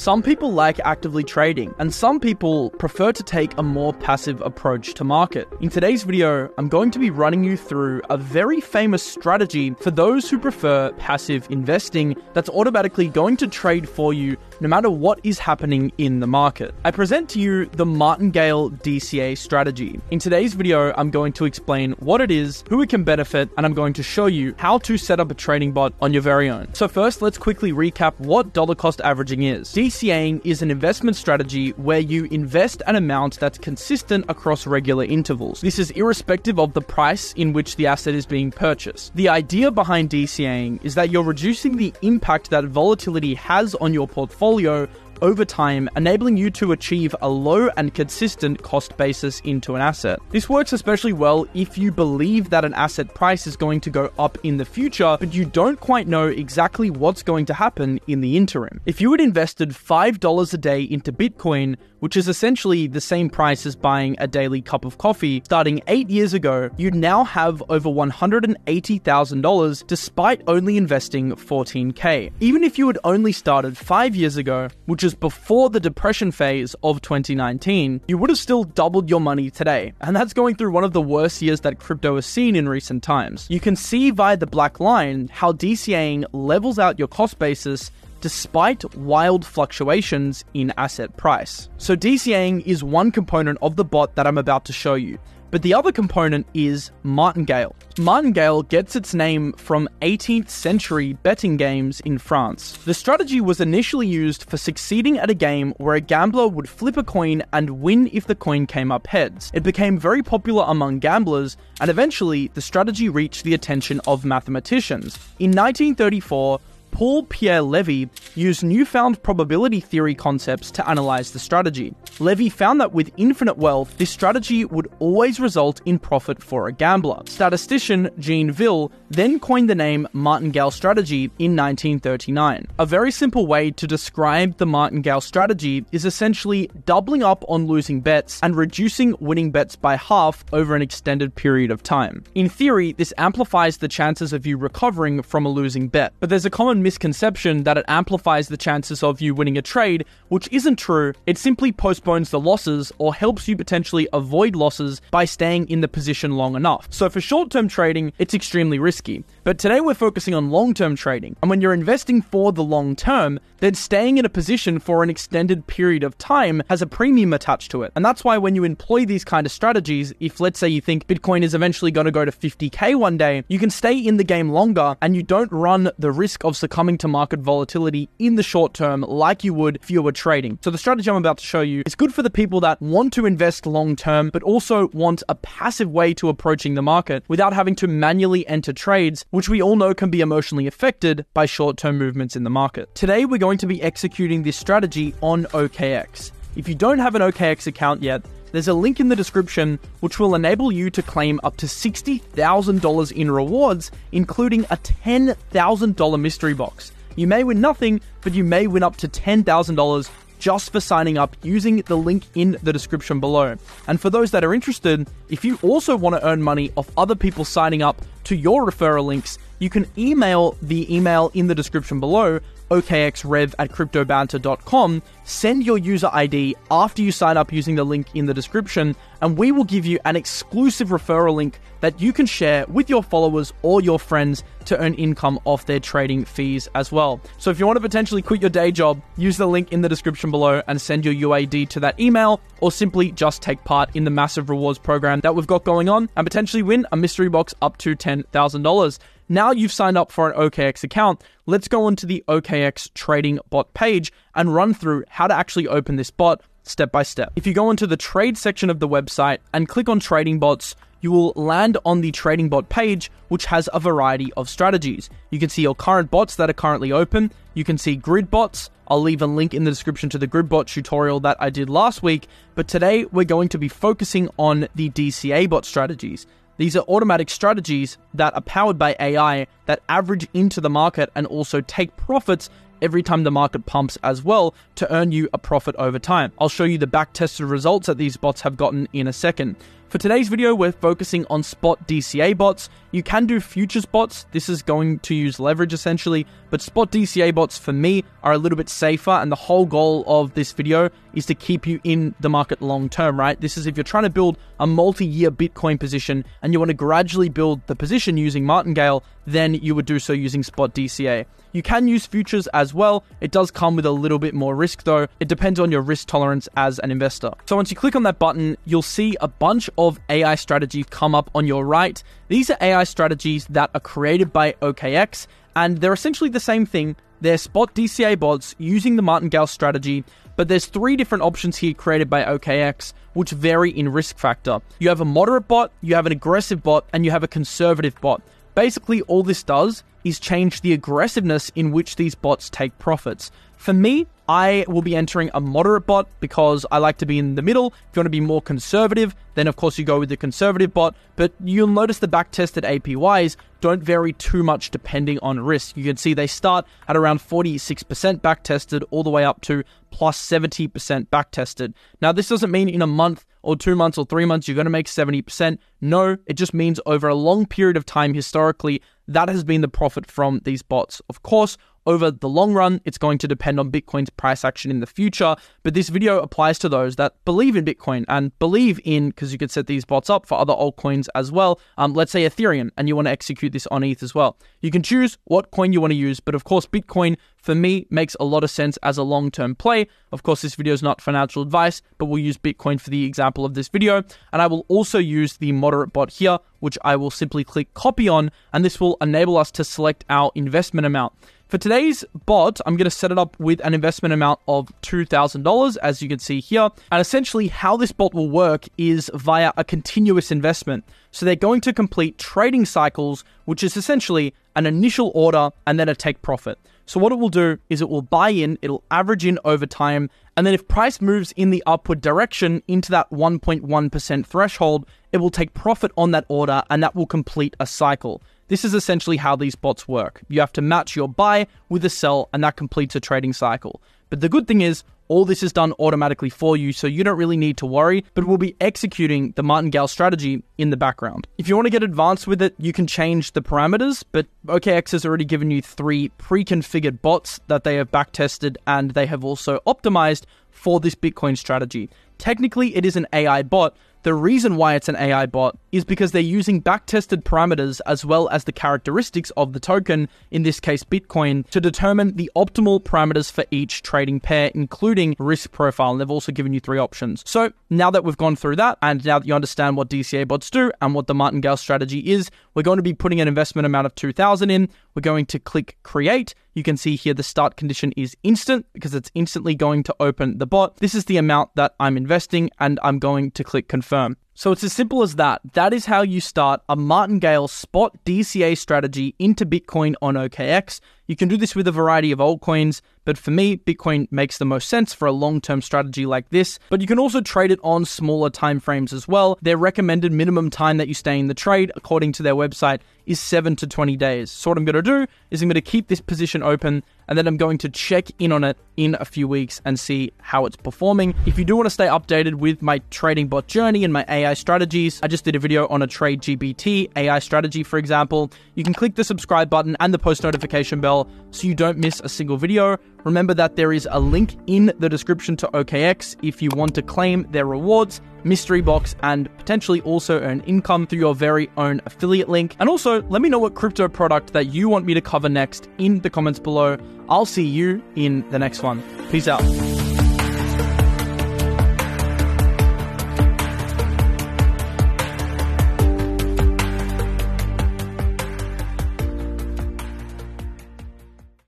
Some people like actively trading, and some people prefer to take a more passive approach to market. In today's video, I'm going to be running you through a very famous strategy for those who prefer passive investing that's automatically going to trade for you no matter what is happening in the market. I present to you the Martingale DCA strategy. In today's video, I'm going to explain what it is, who it can benefit, and I'm going to show you how to set up a trading bot on your very own. So first, let's quickly recap what dollar cost averaging is. DCAing is an investment strategy where you invest an amount that's consistent across regular intervals. This is irrespective of the price in which the asset is being purchased. The idea behind DCAing is that you're reducing the impact that volatility has on your portfolio Portfolio over time, enabling you to achieve a low and consistent cost basis into an asset. This works especially well if you believe that an asset price is going to go up in the future, but you don't quite know exactly what's going to happen in the interim. If you had invested $5 a day into Bitcoin, which is essentially the same price as buying a daily cup of coffee, starting eight years ago, you'd now have over $180,000 despite only investing 14k. Even if you had only started five years ago, which is before the depression phase of 2019, you would have still doubled your money today. And that's going through one of the worst years that crypto has seen in recent times. You can see via the black line how DCAing levels out your cost basis despite wild fluctuations in asset price. So DCAing is one component of the bot that I'm about to show you. But the other component is martingale. Martingale gets its name from 18th century betting games in France. The strategy was initially used for succeeding at a game where a gambler would flip a coin and win if the coin came up heads. It became very popular among gamblers, and eventually the strategy reached the attention of mathematicians. In 1934, Paul Pierre Levy used newfound probability theory concepts to analyze the strategy. Levy found that with infinite wealth, this strategy would always result in profit for a gambler. Statistician Jean Ville then coined the name martingale strategy in 1939. A very simple way to describe the martingale strategy is essentially doubling up on losing bets and reducing winning bets by half over an extended period of time. In theory, this amplifies the chances of you recovering from a losing bet, but there's a common misconception that it amplifies the chances of you winning a trade, which isn't true. It simply postpones the losses or helps you potentially avoid losses by staying in the position long enough. So for short term trading, it's extremely risky. But today we're focusing on long term trading. And when you're investing for the long term, then staying in a position for an extended period of time has a premium attached to it. And that's why when you employ these kind of strategies, if let's say you think Bitcoin is eventually going to go to 50k one day, you can stay in the game longer and you don't run the risk of succumbing to market volatility in the short term like you would if you were trading. So the strategy I'm about to show you is good for the people that want to invest long term, but also want a passive way to approaching the market without having to manually enter trades, which we all know can be emotionally affected by short term movements in the market. Today, we're going to be executing this strategy on OKX. If you don't have an OKX account yet, there's a link in the description which will enable you to claim up to $60,000 in rewards, including a $10,000 mystery box. You may win nothing, but you may win up to $10,000 just for signing up using the link in the description below. And for those that are interested, if you also want to earn money off other people signing up to your referral links, you can email the email in the description below okxrev at cryptobanter.com. Send your user ID after you sign up using the link in the description, and we will give you an exclusive referral link that you can share with your followers or your friends to earn income off their trading fees as well. So if you want to potentially quit your day job, use the link in the description below and send your UID to that email, or simply just take part in the massive rewards program that we've got going on and potentially win a mystery box up to $10,000. Now you've signed up for an OKX account, let's go onto the OKX trading bot page and run through how to actually open this bot step by step. If you go into the trade section of the website and click on trading bots, you will land on the trading bot page, which has a variety of strategies. You can see your current bots that are currently open. You can see grid bots. I'll leave a link in the description to the grid bot tutorial that I did last week. But today we're going to be focusing on the DCA bot strategies. These are automatic strategies that are powered by AI that average into the market and also take profits every time the market pumps as well to earn you a profit over time. I'll show you the back tested results that these bots have gotten in a second. For today's video, we're focusing on spot DCA bots. You can do futures bots. This is going to use leverage essentially, but spot DCA bots for me are a little bit safer. And the whole goal of this video is to keep you in the market long term, right? This is if you're trying to build a multi year Bitcoin position and you want to gradually build the position using Martingale, then you would do so using spot DCA. You can use futures as well. It does come with a little bit more risk though. It depends on your risk tolerance as an investor. So once you click on that button, you'll see a bunch of AI strategies come up on your right. These are AI strategies that are created by OKX and they're essentially the same thing. They're spot DCA bots using the martingale strategy, but there's three different options here created by OKX which vary in risk factor. You have a moderate bot, you have an aggressive bot, and you have a conservative bot. Basically, all this does is change the aggressiveness in which these bots take profits. For me, I will be entering a moderate bot because I like to be in the middle. If you want to be more conservative, then of course you go with the conservative bot. But you'll notice the backtested APYs don't vary too much depending on risk. You can see they start at around 46% backtested all the way up to plus 70% backtested. Now, this doesn't mean in a month or two months or three months you're going to make 70%. No, it just means over a long period of time historically, that has been the profit from these bots. Of course, over the long run, it's going to depend on Bitcoin's price action in the future. But this video applies to those that believe in Bitcoin and believe in, because you could set these bots up for other altcoins as well. Um, let's say Ethereum, and you want to execute this on ETH as well. You can choose what coin you want to use, but of course, Bitcoin for me makes a lot of sense as a long term play. Of course, this video is not financial advice, but we'll use Bitcoin for the example of this video. And I will also use the moderate bot here, which I will simply click copy on, and this will enable us to select our investment amount. For today's bot, I'm going to set it up with an investment amount of $2,000, as you can see here. And essentially, how this bot will work is via a continuous investment. So they're going to complete trading cycles, which is essentially an initial order and then a take profit. So what it will do is it will buy in, it'll average in over time, and then if price moves in the upward direction into that 1.1% threshold, it will take profit on that order and that will complete a cycle. This is essentially how these bots work. You have to match your buy with a sell, and that completes a trading cycle. But the good thing is, all this is done automatically for you, so you don't really need to worry, but we'll be executing the martingale strategy in the background. If you want to get advanced with it, you can change the parameters, but OKX has already given you three pre configured bots that they have backtested and they have also optimized for this Bitcoin strategy. Technically, it is an AI bot, the reason why it's an AI bot is because they're using backtested parameters as well as the characteristics of the token, in this case Bitcoin, to determine the optimal parameters for each trading pair, including risk profile. And they've also given you three options. So now that we've gone through that, and now that you understand what DCA bots do and what the martingale strategy is, we're going to be putting an investment amount of 2000 in. We're going to click create. You can see here the start condition is instant because it's instantly going to open the bot. This is the amount that I'm investing and I'm going to click confirm. So it's as simple as that. That is how you start a martingale spot DCA strategy into Bitcoin on OKX. You can do this with a variety of altcoins, but for me, Bitcoin makes the most sense for a long term strategy like this. But you can also trade it on smaller time frames as well. Their recommended minimum time that you stay in the trade, according to their website, is 7 to 20 days. So, what I'm going to do is I'm going to keep this position open and then I'm going to check in on it in a few weeks and see how it's performing. If you do want to stay updated with my trading bot journey and my AI strategies, I just did a video on a Trade GPT AI strategy, for example. You can click the subscribe button and the post notification bell so you don't miss a single video. Remember that there is a link in the description to OKX if you want to claim their rewards, mystery box, and potentially also earn income through your very own affiliate link. And also, let me know what crypto product that you want me to cover next in the comments below. I'll see you in the next one. Peace out.